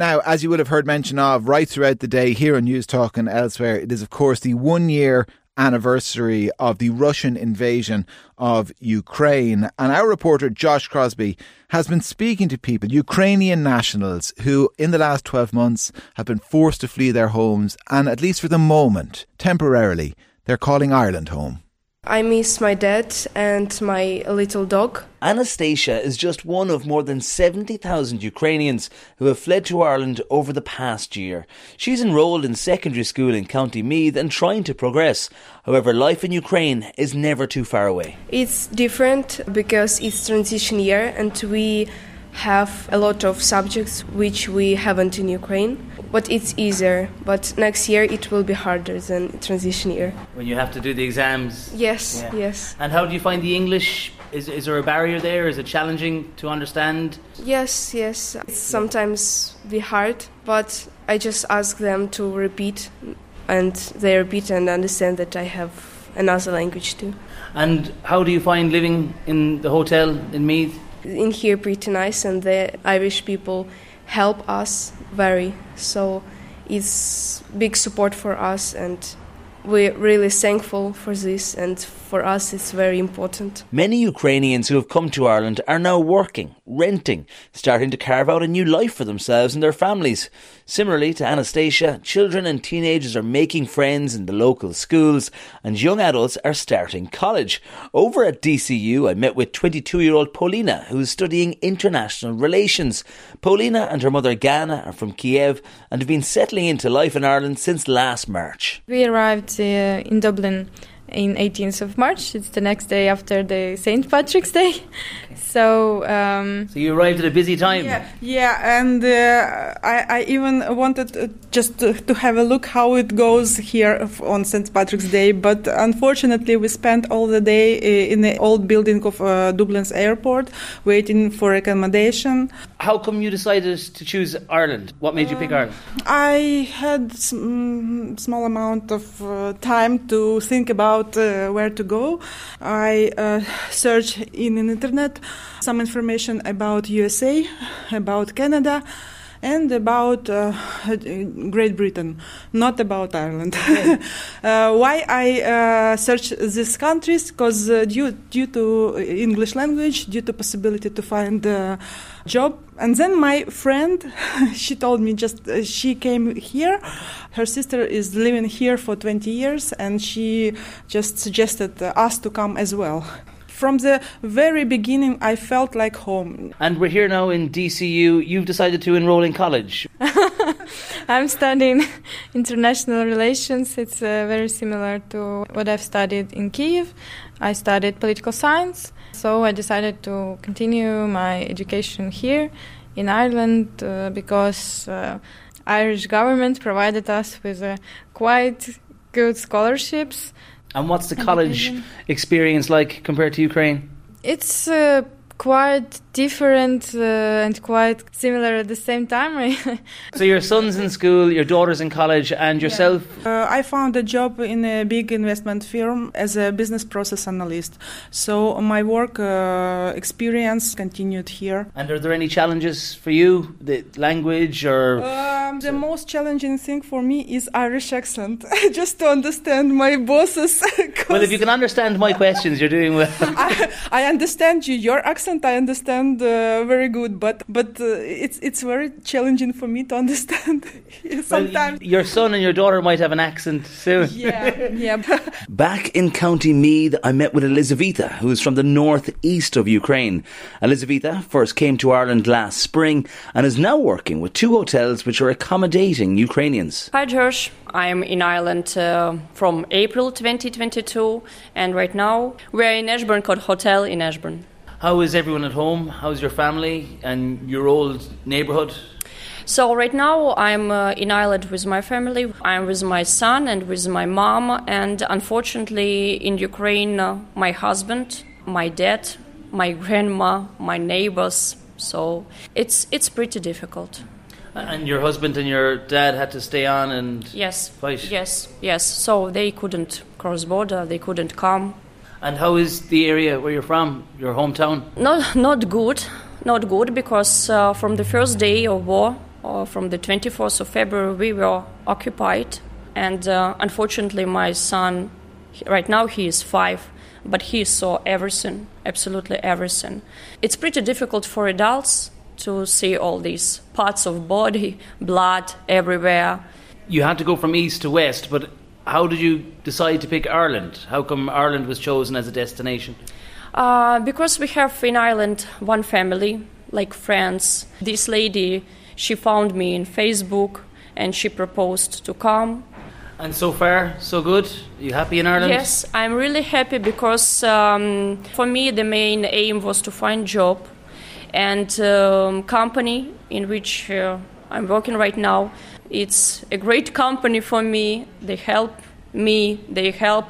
Now, as you will have heard mention of right throughout the day here on Newstalk and elsewhere, it is, of course, the one year anniversary of the Russian invasion of Ukraine. And our reporter, Josh Crosbie, has been speaking to people, Ukrainian nationals, who in the last 12 months have been forced to flee their homes and, at least for the moment, temporarily, they're calling Ireland home. I miss my dad and my little dog. Anastasia is just one of more than 70,000 Ukrainians who have fled to Ireland over the past year. She's enrolled in secondary school in County Meath and trying to progress. However, life in Ukraine is never too far away. It's different because it's transition year and we have a lot of subjects which we haven't in Ukraine, but it's easier. But next year it will be harder than transition year. When you have to do the exams? Yes, Yeah. yes. And how do you find the English? Is, is there a barrier there? Is it challenging to understand? Yes, yes. It's sometimes be hard, but I just ask them to repeat and they repeat and understand that I have another language too. And how do you find living in the hotel in Meath? In here pretty nice and the irish people help us very. So it's big support for us and we're really thankful for this and for us it's very important Many Ukrainians who have come to Ireland are now working, renting, starting to carve out a new life for themselves and their families. Similarly to Anastasia, children and teenagers are making friends in the local schools and young adults are starting college. Over at DCU, I met with 22 year old Paulina, who is studying international relations. Paulina and her mother Gana are from Kiev and have been settling into life in Ireland since last March. We arrived uh, in Dublin in 18th of March. It's the next day after the St. Patrick's Day. So um, So you arrived at a busy time. Yeah, yeah, and uh, I, I even wanted uh, just to, to have a look how it goes here on St. Patrick's Day, but unfortunately we spent all the day uh, in the old building of uh, Dublin's airport waiting for accommodation. How come you decided to choose Ireland? What made you pick Ireland? I had some small amount of uh, time to think about uh, where to go. I uh, searched in the internet some information about USA, about Canada, and about uh, Great Britain, not about Ireland. uh, why I uh, search these countries? Because uh, due due to English language, due to possibility to find a job, and then my friend, she told me just uh, she came here. Her sister is living here for 20 years, and she just suggested us to come as well. From the very beginning, I felt like home. And we're here now in DCU. You've decided to enroll in college. I'm studying international relations. It's uh, very similar to what I've studied in Kiev. I studied political science, so I decided to continue my education here in Ireland uh, because uh, Irish government provided us with uh, quite good scholarships. And what's the college experience like compared to Ukraine? It's uh, quite different uh, and quite similar at the same time. So your son's in school, your daughter's in college, and yourself. Uh, I found a job in a big investment firm as a business process analyst. So my work uh, experience continued here. And are there any challenges for you, the language or? Um, the most challenging thing for me is Irish accent, just to understand my bosses. Well, if you can understand my questions, you're doing well. I, I understand you. Your accent, I understand uh, very good, but but uh, it's it's very challenging for me to understand Well, sometimes. your son and your daughter might have an accent soon. yeah, yeah. Back in County Meath, I met with Elizaveta, who is from the northeast of Ukraine. Elizaveta first came to Ireland last spring and is now working with two hotels which are accommodating Ukrainians. Hi, Josh. I'm in Ireland uh, from April 2022, and right now we're in Ashbourne Court Hotel in Ashbourne. How is everyone at home? How's your family and your old neighbourhood? So right now I'm uh, in Ireland with my family. I'm with my son and with my mom, and unfortunately in Ukraine, uh, my husband, my dad, my grandma, my neighbors. So it's it's pretty difficult. And your husband and your dad had to stay on and Yes. fight. Yes. Yes. So they couldn't cross border. They couldn't come. And how is the area where you're from, your hometown? Not not good, not good because uh, from the first day of war, uh, from the 24th of February, we were occupied. And uh, unfortunately, my son, right now he is five, but he saw everything, absolutely everything. It's pretty difficult for adults to see all these parts of body, blood everywhere. You had to go from east to west, but how did you decide to pick Ireland? How come Ireland was chosen as a destination? Uh, because we have in Ireland one family, like friends. This lady, she found me in Facebook and she proposed to come. And so far, so good? Are you happy in Ireland? Yes, I'm really happy because um, for me the main aim was to find job and um, company in which uh, I'm working right now. It's a great company for me. They help me. They help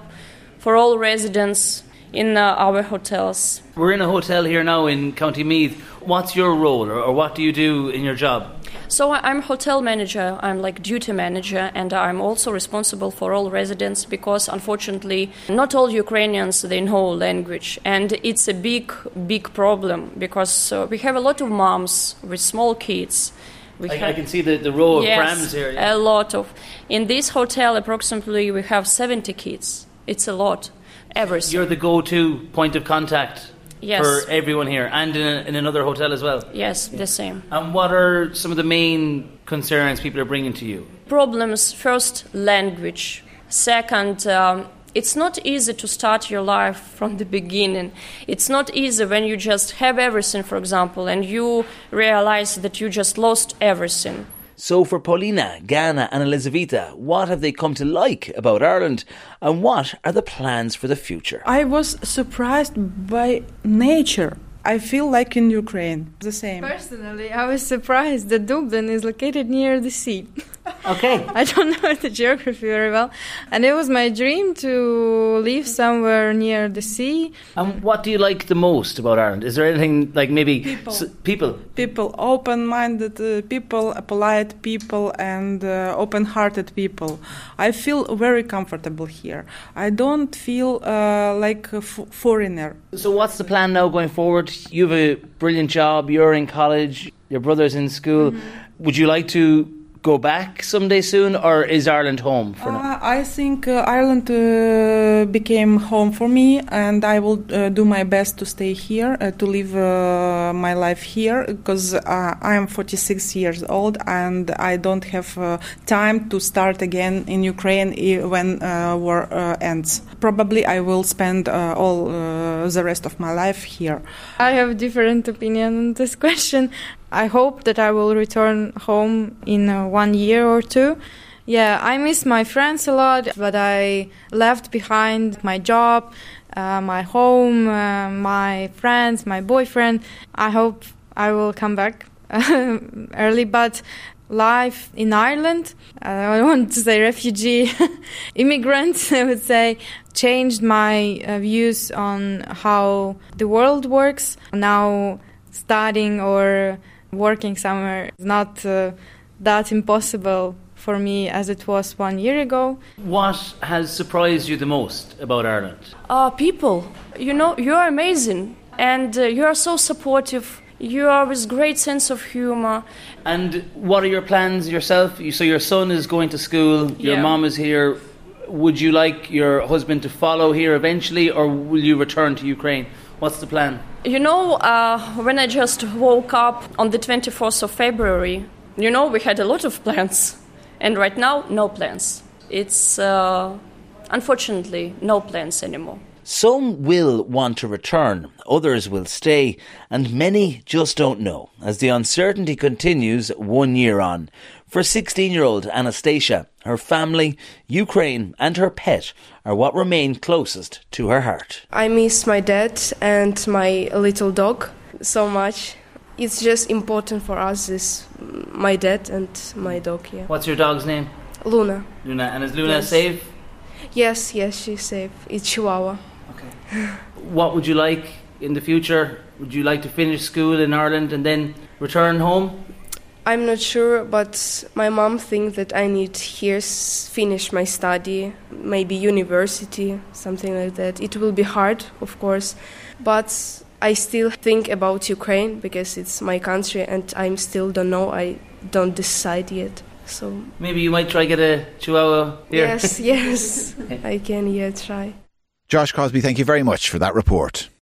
for all residents in uh, our hotels. We're in a hotel here now in County Meath. What's your role, or, or what do you do in your job? So I'm hotel manager. I'm like duty manager, and I'm also responsible for all residents because unfortunately, not all Ukrainians they know language, and it's a big, big problem because uh, we have a lot of moms with small kids. We I, I can see the, the row of yes, prams here. a lot of. In this hotel, approximately we have 70 kids. It's a lot. Everything. You're the go-to point of contact Yes. for everyone here, and in, a, in another hotel as well. yes, the same. And what are some of the main concerns people are bringing to you? problems first language second um, it's not easy to start your life from the beginning it's not easy when you just have everything for example and you realize that you just lost everything So, for Paulina, Gana, and Elizaveta, what have they come to like about Ireland, and what are the plans for the future? I was surprised by nature. I feel like in Ukraine, the same. Personally, I was surprised that Dublin is located near the sea. Okay. I don't know the geography very well, and it was my dream to live somewhere near the sea. And what do you like the most about Ireland? Is there anything like maybe People. s- people? People, open-minded uh, people, uh, polite people, and uh, open-hearted people. I feel very comfortable here. I don't feel uh, like a f- foreigner. So what's the plan now going forward? You have a brilliant job. You're in college. Your brother's in school. Would you like to go back someday soon, or is Ireland home for now? Uh, I think uh, Ireland uh, became home for me, and I will uh, do my best to stay here, uh, to live uh, my life here, because uh, I am 46 years old and I don't have uh, time to start again in Ukraine i- when uh, war uh, ends. Probably I will spend uh, all uh, the rest of my life here. I have different opinion on this question. I hope that I will return home in uh, one year or two. Yeah, I miss my friends a lot, but I left behind my job, uh, my home, uh, my friends, my boyfriend. I hope I will come back early, but life in Ireland, uh, I don't want to say refugee, immigrant, I would say, changed my uh, views on how the world works. Now, studying or working somewhere is not uh, that impossible for me as it was one year ago. What has surprised you the most about Ireland? uh, people you know you're amazing and uh, you are so supportive you are with great sense of humor And what are your plans yourself? You, so your son is going to school. Your Yeah. mom is here. Would you like your husband to follow here eventually, or will you return to Ukraine? What's the plan? You know, uh, when I just woke up on the 24th of February, you know, we had a lot of plans. And right now, no plans. It's uh, unfortunately no plans anymore. Some will want to return, others will stay, and many just don't know, as the uncertainty continues one year on. For 16 year old Anastasia, her family, Ukraine, and her pet are what remain closest to her heart. I miss my dad and my little dog so much. It's just important for us, this my dad and my dog. Yeah, What's your dog's name? Luna. Luna. And is Luna Yes. safe? Yes, yes, she's safe. It's Chihuahua. What would you like in the future? Would you like to finish school in Ireland and then return home? I'm not sure, but my mom thinks that I need here s- finish my study, maybe university, something like that. It will be hard, of course, but I still think about Ukraine because it's my country, and I still don't know. I don't decide yet. So Maybe you might try get a Chihuahua here. yes, yes, I can yeah try. Josh Crosbie, thank you very much for that report.